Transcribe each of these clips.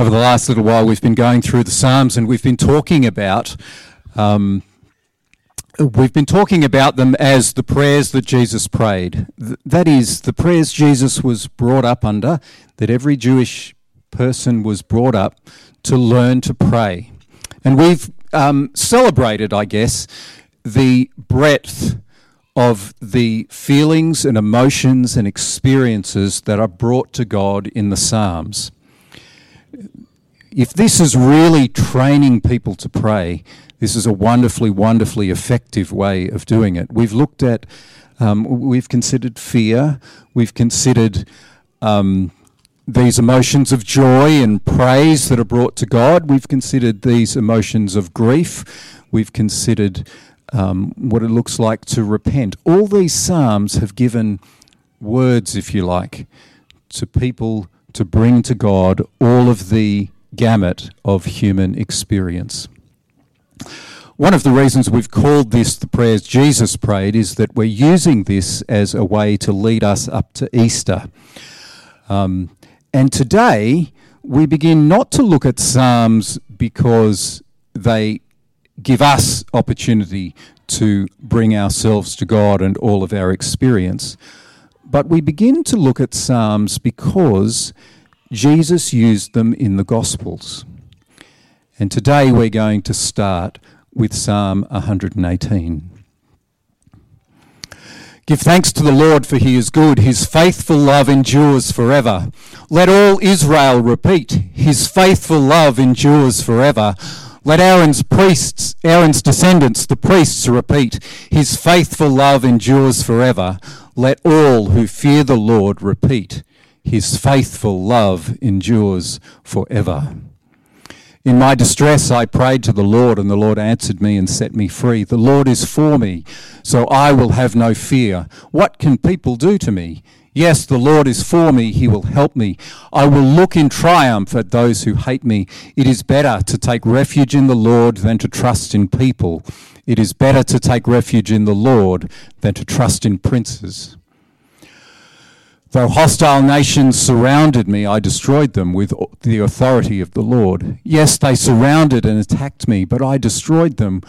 over the last little while, we've been going through the Psalms and we've been talking about. Um, we've been talking about them as the prayers that Jesus prayed. that is, the prayers Jesus was brought up under, that every Jewish person was brought up to learn to pray. And we've um, celebrated, I guess, the breadth of the feelings and emotions and experiences that are brought to God in the Psalms if this is really training people to pray, this is a wonderfully, wonderfully effective way of doing it. We've looked at, um, we've considered fear, we've considered um, these emotions of joy and praise that are brought to God, we've considered these emotions of grief, we've considered um, what it looks like to repent. All these Psalms have given words, if you like, to people to bring to God all of the gamut of human experience. One of the reasons we've called this the prayers Jesus prayed is that we're using this as a way to lead us up to Easter. Um, and today we begin not to look at Psalms because they give us opportunity to bring ourselves to God and all of our experience, but we begin to look at Psalms because Jesus used them in the Gospels. And today we're going to start with Psalm 118. Give thanks to the Lord, for he is good. His faithful love endures forever. Let all Israel repeat, His faithful love endures forever. Let Aaron's priests, Aaron's descendants, the priests, repeat, His faithful love endures forever. Let all who fear the Lord repeat, his faithful love endures forever. In my distress, I prayed to the Lord, and the Lord answered me and set me free. The Lord is for me, so I will have no fear. What can people do to me? Yes, the Lord is for me, he will help me. I will look in triumph at those who hate me. It is better to take refuge in the Lord than to trust in people. It is better to take refuge in the Lord than to trust in princes. Though hostile nations surrounded me, I destroyed them with the authority of the Lord. Yes, they surrounded and attacked me, but I destroyed them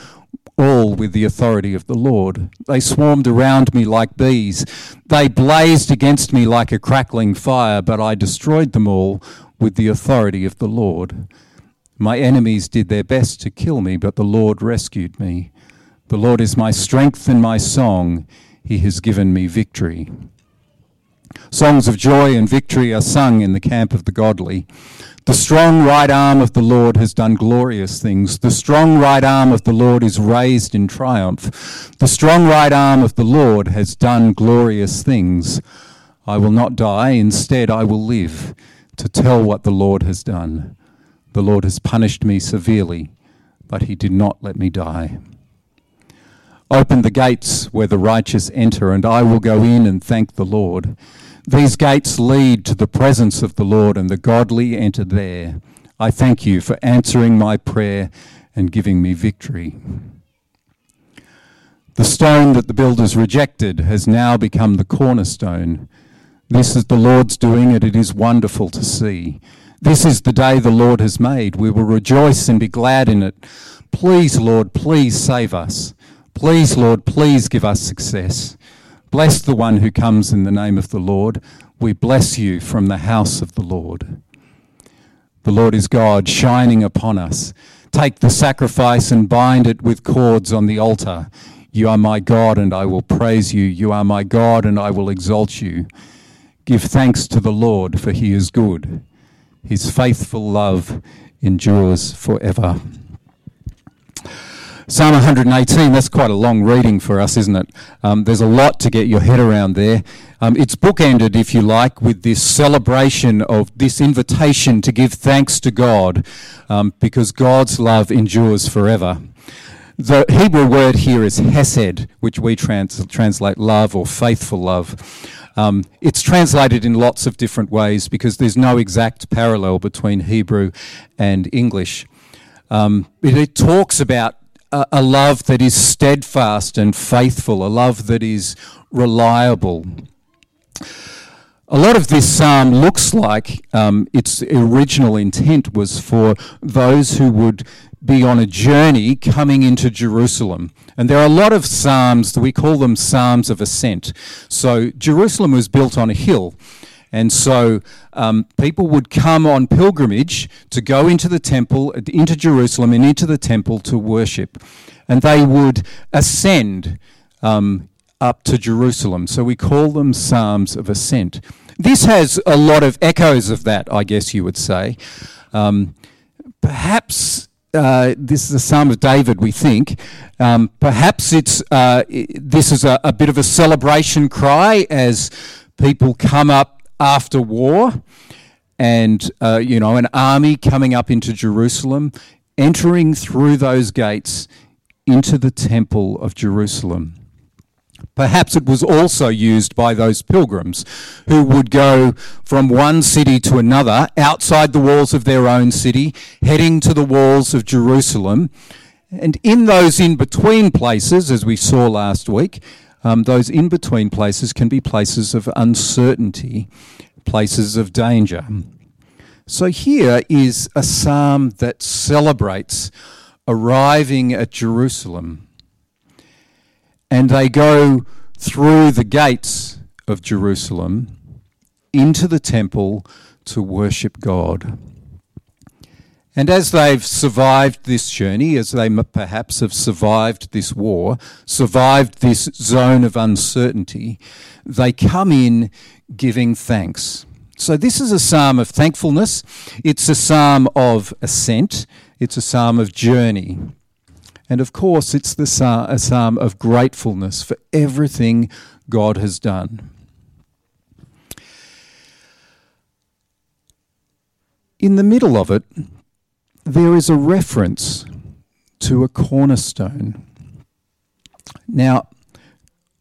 all with the authority of the Lord. They swarmed around me like bees. They blazed against me like a crackling fire, but I destroyed them all with the authority of the Lord. My enemies did their best to kill me, but the Lord rescued me. The Lord is my strength and my song. He has given me victory. Songs of joy and victory are sung in the camp of the godly. The strong right arm of the Lord has done glorious things. The strong right arm of the Lord is raised in triumph. The strong right arm of the Lord has done glorious things. I will not die, instead, I will live to tell what the Lord has done. The Lord has punished me severely, but he did not let me die. Open the gates where the righteous enter, and I will go in and thank the Lord. These gates lead to the presence of the Lord, and the godly enter there. I thank you for answering my prayer and giving me victory. The stone that the builders rejected has now become the cornerstone. This is the Lord's doing, and it is wonderful to see. This is the day the Lord has made. We will rejoice and be glad in it. Please, Lord, please save us. Please, Lord, please give us success. Bless the one who comes in the name of the Lord. We bless you from the house of the Lord. The Lord is God, shining upon us. Take the sacrifice and bind it with cords on the altar. You are my God, and I will praise you. You are my God, and I will exalt you. Give thanks to the Lord, for he is good. His faithful love endures forever. Psalm 118, that's quite a long reading for us, isn't it? Um, there's a lot to get your head around there. Um, it's bookended, if you like, with this celebration of this invitation to give thanks to God um, because God's love endures forever. The Hebrew word here is hesed, which we trans- translate love or faithful love. Um, it's translated in lots of different ways because there's no exact parallel between Hebrew and English. Um, it, it, talks about a, a love that is steadfast and faithful, a love that is reliable. A lot of this psalm looks like um, its original intent was for those who would be on a journey coming into Jerusalem. And there are a lot of psalms, we call them psalms of ascent. So Jerusalem was built on a hill. And so um, people would come on pilgrimage to go into the temple, into Jerusalem, and into the temple to worship. And they would ascend um, up to Jerusalem. So we call them Psalms of Ascent. This has a lot of echoes of that, I guess you would say. Um, perhaps uh, this is a Psalm of David, we think. Um, perhaps it's uh, this is a, a, bit of a celebration cry as people come up after war, and uh, you know, an army coming up into Jerusalem, entering through those gates into the temple of Jerusalem. Perhaps it was also used by those pilgrims who would go from one city to another outside the walls of their own city, heading to the walls of Jerusalem. And in those in between places, as we saw last week, um, those in between places can be places of uncertainty, places of danger. So here is a psalm that celebrates arriving at Jerusalem. And they go through the gates of Jerusalem into the temple to worship God. And as they've survived this journey, as they perhaps have survived this war, survived this zone of uncertainty, they come in giving thanks. So, this is a psalm of thankfulness. It's a psalm of ascent. It's a psalm of journey. And of course, it's the psalm, a psalm of gratefulness for everything God has done. In the middle of it, there is a reference to a cornerstone. Now,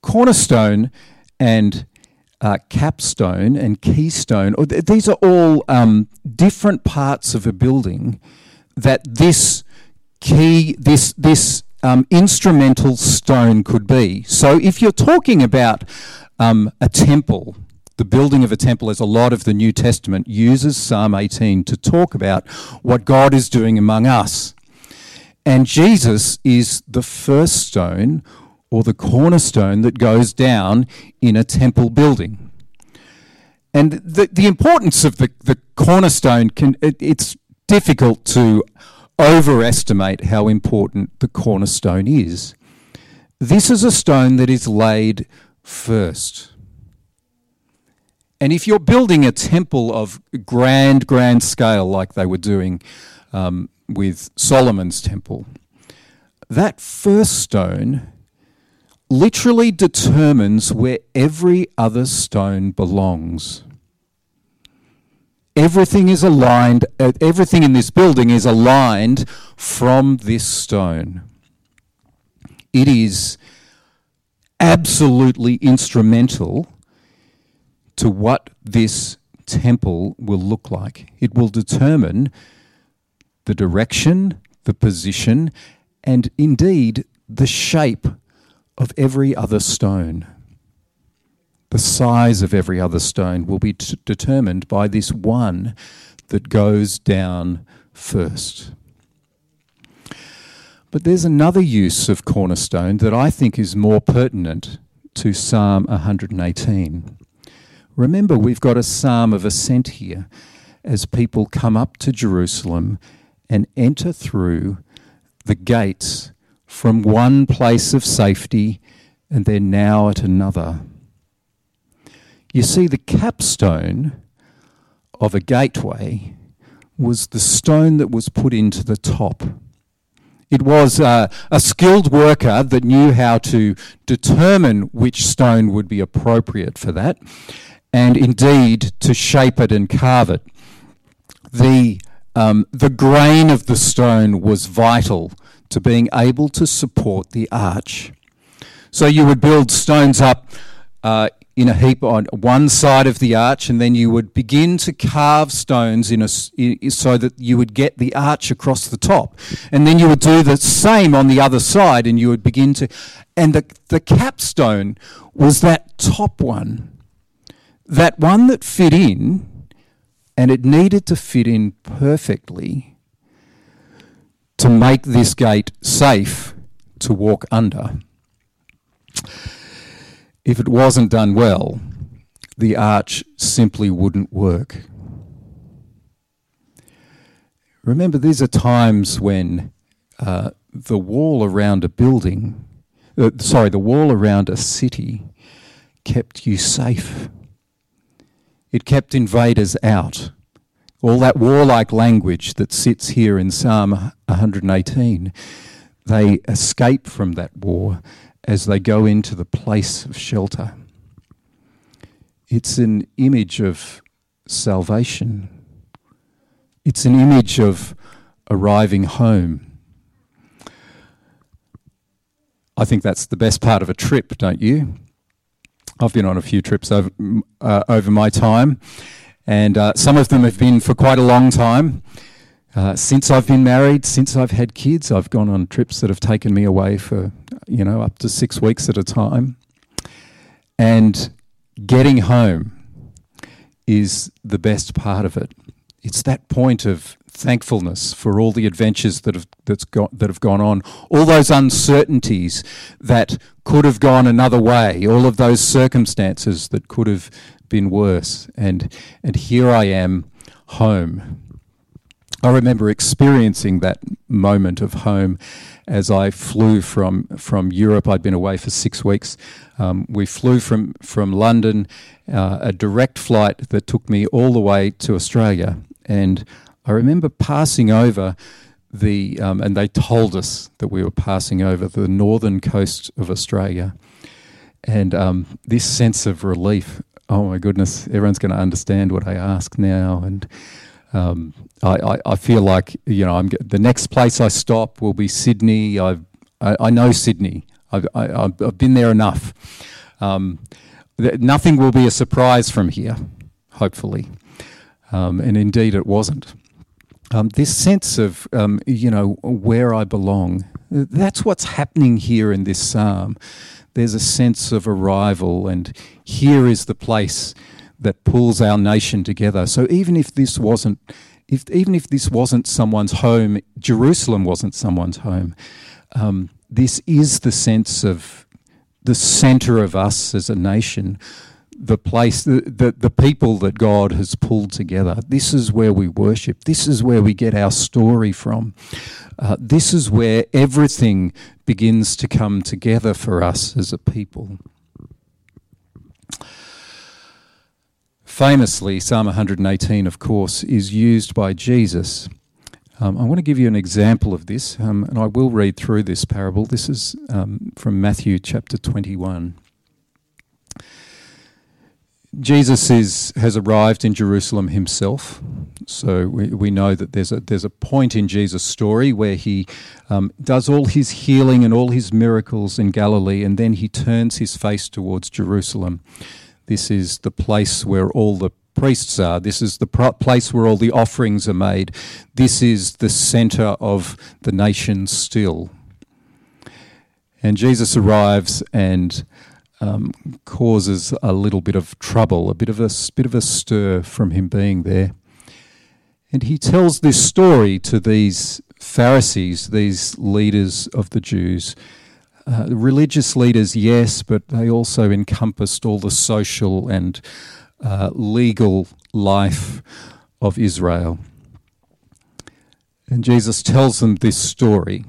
cornerstone and uh, capstone and keystone, these are all um, different parts of a building that this key, this, this um, instrumental stone could be. So if you're talking about um, a temple, the building of a temple, as a lot of the New Testament uses Psalm 18 to talk about what God is doing among us. And Jesus is the first stone or the cornerstone that goes down in a temple building. And the, the importance of the, the cornerstone, can, it, it's difficult to overestimate how important the cornerstone is. This is a stone that is laid first. And if you're building a temple of grand, grand scale, like they were doing um, with Solomon's temple, that first stone literally determines where every other stone belongs. Everything is aligned, uh, everything in this building is aligned from this stone. It is absolutely instrumental to what this temple will look like. It will determine the direction, the position, and indeed the shape of every other stone. The size of every other stone will be t- determined by this one that goes down first. But there's another use of cornerstone that I think is more pertinent to Psalm 118. Remember, we've got a psalm of ascent here as people come up to Jerusalem and enter through the gates from one place of safety and they're now at another. You see, the capstone of a gateway was the stone that was put into the top. It was uh, a skilled worker that knew how to determine which stone would be appropriate for that and indeed to shape it and carve it. The, um, the grain of the stone was vital to being able to support the arch. So you would build stones up uh, in a heap on one side of the arch, and then you would begin to carve stones in a, so that you would get the arch across the top. And then you would do the same on the other side, and you would begin to. And the, the capstone was that top one that one that fit in, and it needed to fit in perfectly to make this gate safe to walk under. If it wasn't done well, the arch simply wouldn't work. Remember, these are times when uh, the wall around a building, uh, sorry, the wall around a city kept you safe. It kept invaders out. All that warlike language that sits here in Psalm 118, they escape from that war as they go into the place of shelter. It's an image of salvation. It's an image of arriving home. I think that's the best part of a trip, don't you? I've been on a few trips over, uh, over my time, and uh, some of them have been for quite a long time. Uh, since I've been married, since I've had kids, I've gone on trips that have taken me away for, you know, up to six weeks at a time. And getting home is the best part of it. It's that point of thankfulness for all the adventures that have that's got that have gone on, all those uncertainties that could have gone another way, all of those circumstances that could have been worse, and and here I am, home. I remember experiencing that moment of home as I flew from from Europe. I'd been away for six weeks. Um, we flew from from London, uh, a direct flight that took me all the way to Australia, and I remember passing over the, um, and they told us that we were passing over the northern coast of Australia. And um, this sense of relief oh my goodness, everyone's going to understand what I ask now. And um, I, I, I, feel like, you know, I'm, the next place I stop will be Sydney. I've, I, I know Sydney, I've, I, have i have been there enough. Um, th- nothing will be a surprise from here, hopefully. Um, and indeed, it wasn't um, this sense of, um, you know, where I belong. That's what's happening here in this psalm. There's a sense of arrival, and here is the place that pulls our nation together. So even if this wasn't, if even if this wasn't someone's home, Jerusalem wasn't someone's home. Um, this is the sense of the center of us as a nation the place, the, the, the, people that God has pulled together. This is where we worship. This is where we get our story from. Uh, this is where everything begins to come together for us as a people. Famously, Psalm 118, of course, is used by Jesus. Um, I want to give you an example of this, um, and I will read through this parable. This is um, from Matthew chapter 21. Jesus is, has arrived in Jerusalem himself. So we, we know that there's a, there's a point in Jesus' story where he um, does all his healing and all his miracles in Galilee, and then he turns his face towards Jerusalem. This is the place where all the priests are. This is the place where all the offerings are made. This is the center of the nation still. And Jesus arrives and um, causes a little bit of trouble, a bit of a bit of a stir from him being there. And he tells this story to these Pharisees, these leaders of the Jews. Uh, religious leaders, yes, but they also encompassed all the social and uh, legal life of Israel. And Jesus tells them this story.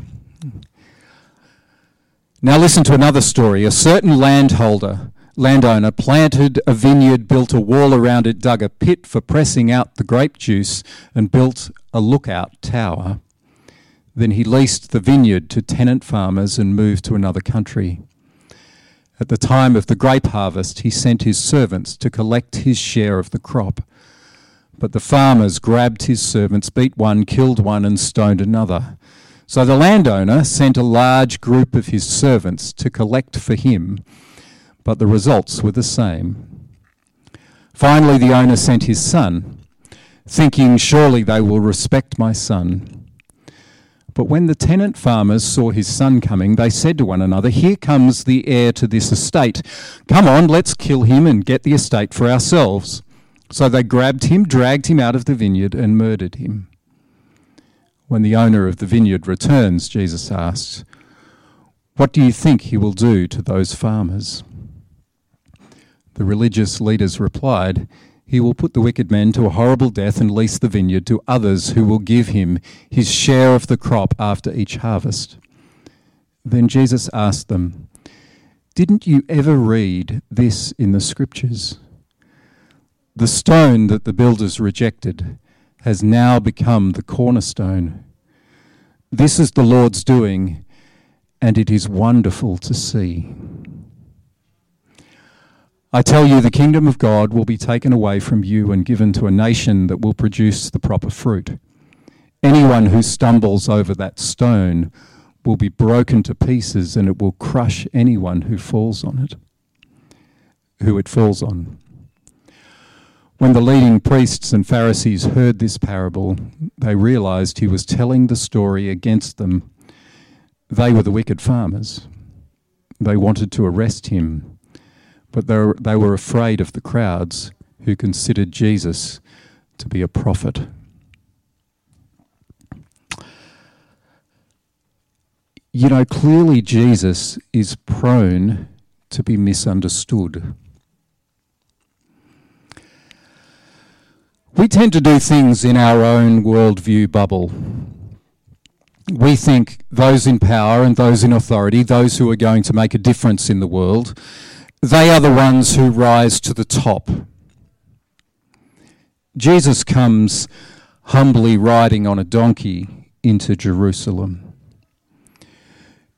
Now listen to another story. A certain landholder, landowner planted a vineyard, built a wall around it, dug a pit for pressing out the grape juice, and built a lookout tower. Then he leased the vineyard to tenant farmers and moved to another country. At the time of the grape harvest, he sent his servants to collect his share of the crop. But the farmers grabbed his servants, beat one, killed one, and stoned another. So the landowner sent a large group of his servants to collect for him, but the results were the same. Finally, the owner sent his son, thinking, Surely they will respect my son. But when the tenant farmers saw his son coming, they said to one another, Here comes the heir to this estate. Come on, let's kill him and get the estate for ourselves. So they grabbed him, dragged him out of the vineyard, and murdered him. When the owner of the vineyard returns, Jesus asks, What do you think he will do to those farmers? The religious leaders replied, he will put the wicked man to a horrible death and lease the vineyard to others who will give him his share of the crop after each harvest. Then Jesus asked them, Didn't you ever read this in the scriptures? The stone that the builders rejected has now become the cornerstone. This is the Lord's doing, and it is wonderful to see. I tell you, the kingdom of God will be taken away from you and given to a nation that will produce the proper fruit. Anyone who stumbles over that stone will be broken to pieces and it will crush anyone who falls on it, who it falls on. When the leading priests and Pharisees heard this parable, they realized he was telling the story against them. They were the wicked farmers. They wanted to arrest him but they were, afraid of the crowds who considered Jesus to be a prophet. You know, clearly Jesus is prone to be misunderstood. We tend to do things in our own worldview bubble. We think those in power and those in authority, those who are going to make a difference in the world, they are the ones who rise to the top. Jesus comes humbly riding on a donkey into Jerusalem.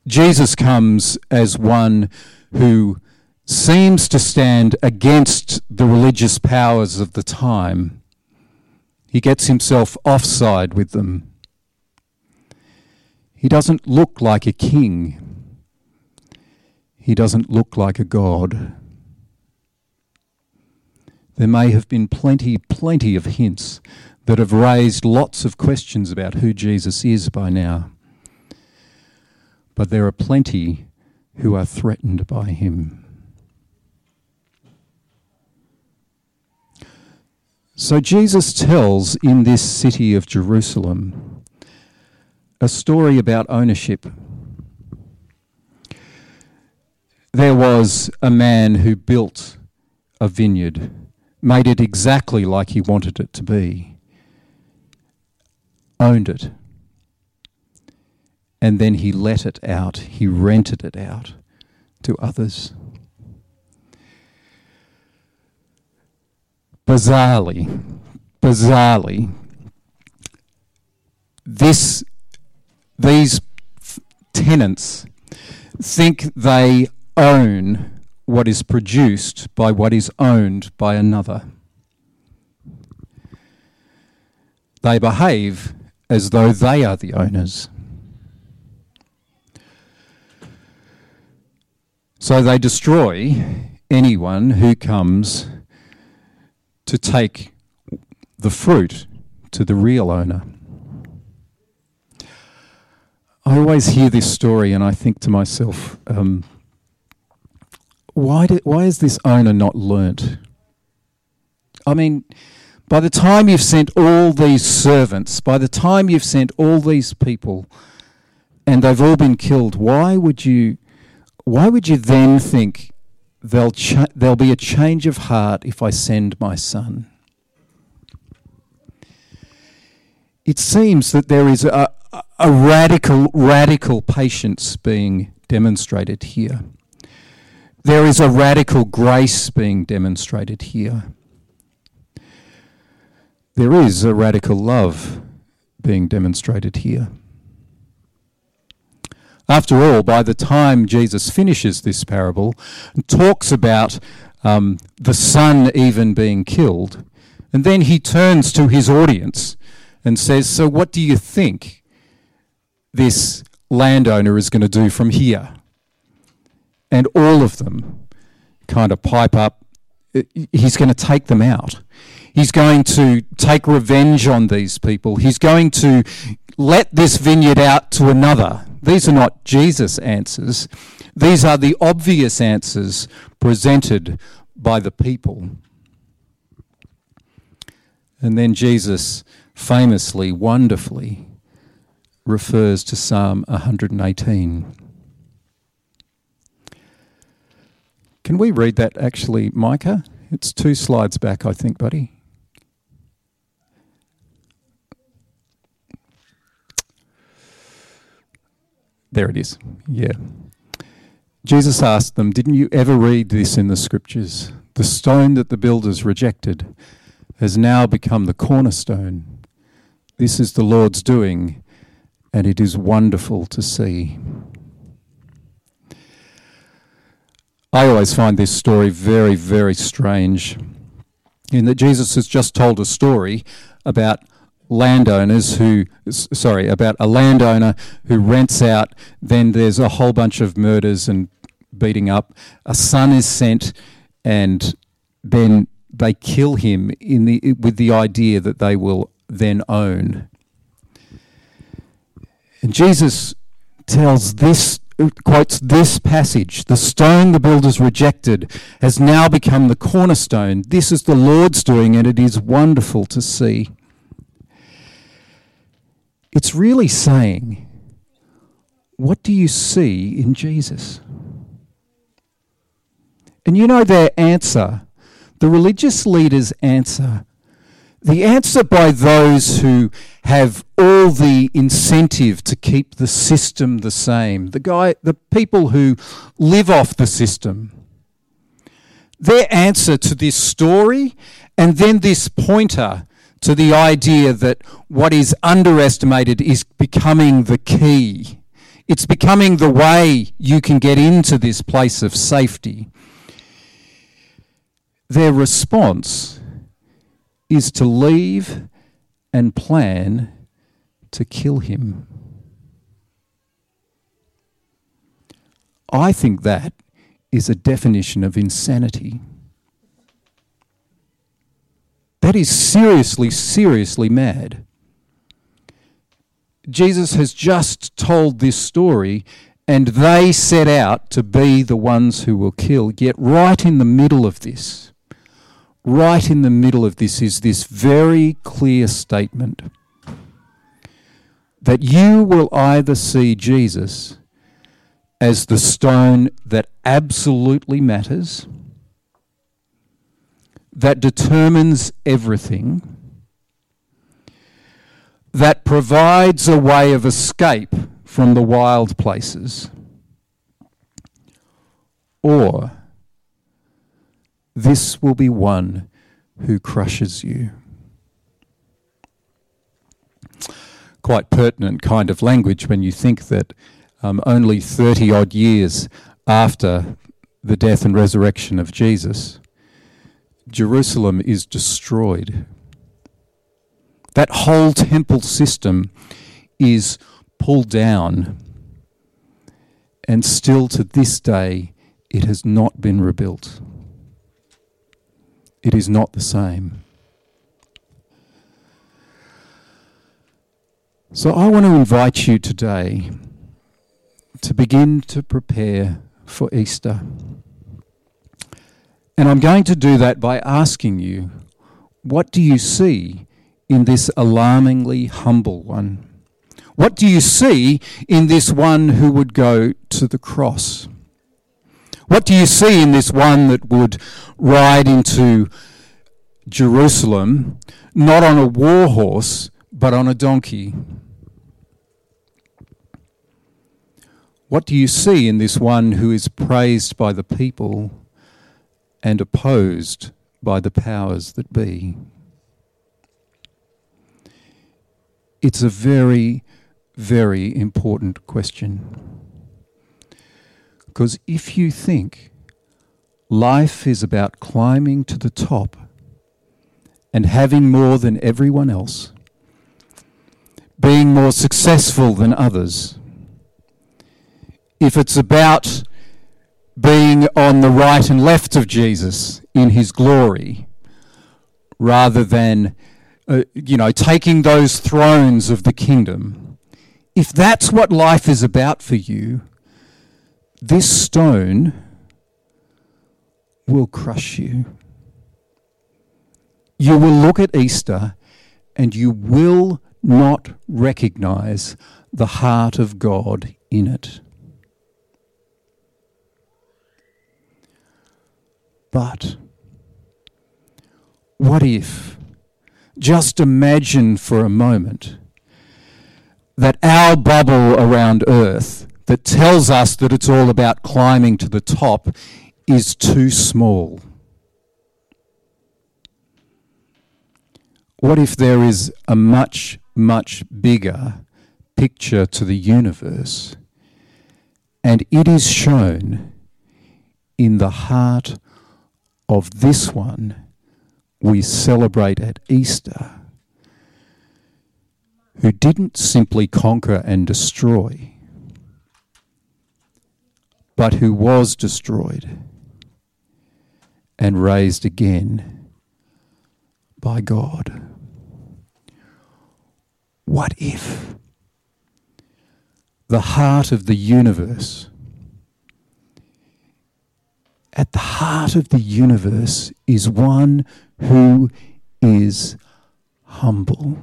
Jesus comes as one who seems to stand against the religious powers of the time. He gets himself offside with them. He doesn't look like a king. He doesn't look like a god. There may have been plenty, plenty of hints that have raised lots of questions about who Jesus is by now. But there are plenty who are threatened by him. So Jesus tells in this city of Jerusalem a story about ownership there was a man who built a vineyard, made it exactly like he wanted it to be, owned it, and then he let it out, he rented it out to others. Bizarrely, bizarrely, this, these tenants think they own what is produced by what is owned by another. They behave as though they are the owners. So they destroy anyone who comes to take the fruit to the real owner. I always hear this story and I think to myself, um, why, do, why is this owner not learnt? I mean, by the time you've sent all these servants, by the time you've sent all these people, and they've all been killed, why would you, why would you then think there'll, cha- there'll be a change of heart if I send my son? It seems that there is a, a radical, radical patience being demonstrated here. There is a radical grace being demonstrated here. There is a radical love being demonstrated here. After all, by the time Jesus finishes this parable and talks about um, the son even being killed, and then he turns to his audience and says, So, what do you think this landowner is going to do from here? and all of them kind of pipe up. He's going to take them out. He's going to take revenge on these people. He's going to let this vineyard out to another. These are not Jesus' answers. These are the obvious answers presented by the people. And then Jesus famously, wonderfully, refers to Psalm 118. Can we read that actually, Micah? It's two slides back, I think, buddy. There it is. Yeah. Jesus asked them, Didn't you ever read this in the scriptures? The stone that the builders rejected has now become the cornerstone. This is the Lord's doing, and it is wonderful to see. I always find this story very, very strange in that Jesus has just told a story about landowners who, sorry, about a landowner who rents out, then there's a whole bunch of murders and beating up. A son is sent, and then they kill him in the, with the idea that they will then own. And Jesus tells this quotes this passage The stone the builders rejected has now become the cornerstone. This is the Lord's doing, and it is wonderful to see. It's really saying, What do you see in Jesus? And you know their answer, the religious leaders' answer. The answer by those who have all the incentive to keep the system the same, the guy, the people who live off the system, their answer to this story and then this pointer to the idea that what is underestimated is becoming the key. It's becoming the way you can get into this place of safety. Their response is to leave and plan to kill him. I think that is a definition of insanity. That is seriously, seriously mad. Jesus has just told this story, and they set out to be the ones who will kill. Yet, right in the middle of this, right in the middle of this is this very clear statement that you will either see Jesus as the stone that absolutely matters, that determines everything, that provides a way of escape from the wild places, or this will be one who crushes you. Quite pertinent kind of language when you think that um, only 30 odd years after the death and resurrection of Jesus, Jerusalem is destroyed. That whole temple system is pulled down, and still to this day, it has not been rebuilt it is not the same. So I want to invite you today to begin to prepare for Easter. And I'm going to do that by asking you, what do you see in this alarmingly humble one? What do you see in this one who would go to the cross? What do you see in this one that would ride into Jerusalem not on a war horse, but on a donkey? What do you see in this one who is praised by the people and opposed by the powers that be? It's a very, very important question. Because if you think life is about climbing to the top and having more than everyone else, being more successful than others, if it's about being on the right and left of Jesus in his glory, rather than uh, you know, taking those thrones of the kingdom, if that's what life is about for you, this stone will crush you. You will look at Easter and you will not recognize the heart of God in it. But what if, just imagine for a moment, that our bubble around Earth that tells us that it's all about climbing to the top is too small? What if there is a much, much bigger picture to the universe and it is shown in the heart of this one we celebrate at Easter, who didn't simply conquer and destroy, but who was destroyed and raised again by God. What if the heart of the universe, at the heart of the universe, is one who is humble?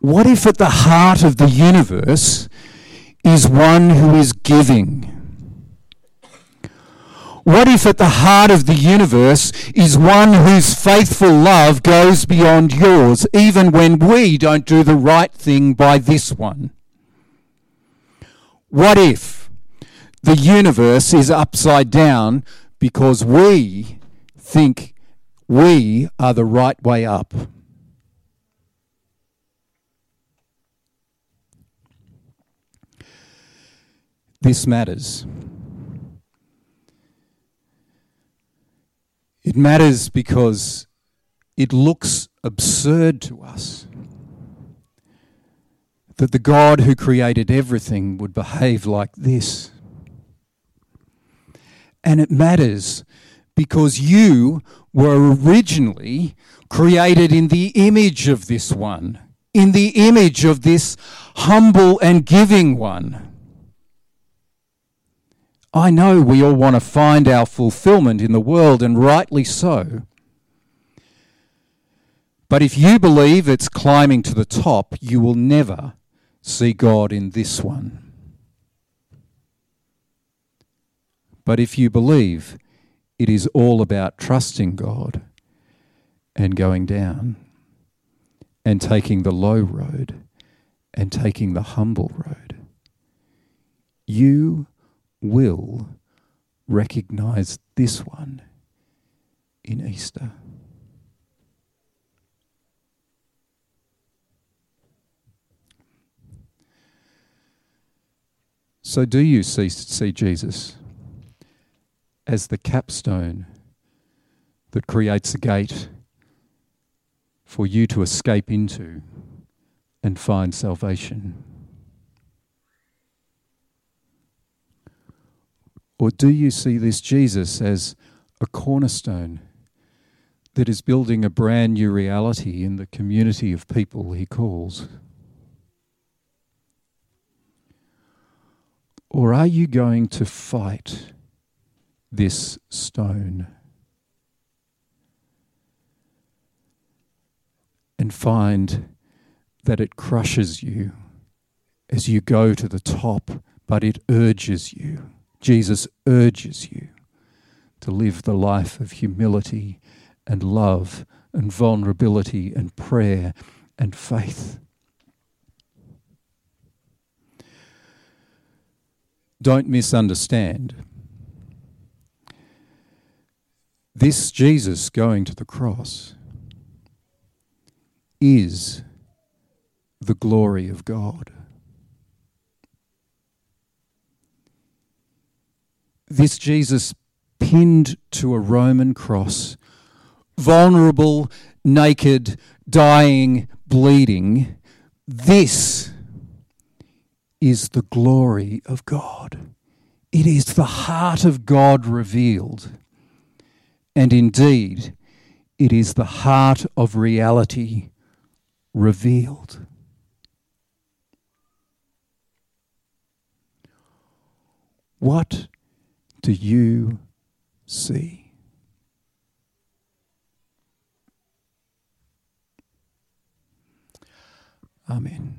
What if at the heart of the universe is one who is giving? What if at the heart of the universe is one whose faithful love goes beyond yours, even when we don't do the right thing by this one? What if the universe is upside down because we think we are the right way up? This matters. It matters because it looks absurd to us that the God who created everything would behave like this. And it matters because you were originally created in the image of this one, in the image of this humble and giving one. I know we all want to find our fulfillment in the world, and rightly so. But if you believe it's climbing to the top, you will never see God in this one. But if you believe it is all about trusting God and going down and taking the low road and taking the humble road, you will recognize this one in Easter. So, do you see, see Jesus as the capstone that creates a gate for you to escape into and find salvation? Or do you see this Jesus as a cornerstone that is building a brand new reality in the community of people he calls? Or are you going to fight this stone and find that it crushes you as you go to the top, but it urges you? Jesus urges you to live the life of humility and love and vulnerability and prayer and faith. Don't misunderstand. This Jesus going to the cross is the glory of God. this Jesus pinned to a Roman cross, vulnerable, naked, dying, bleeding, this is the glory of God. It is the heart of God revealed. And indeed, it is the heart of reality revealed. What do you see? Amen.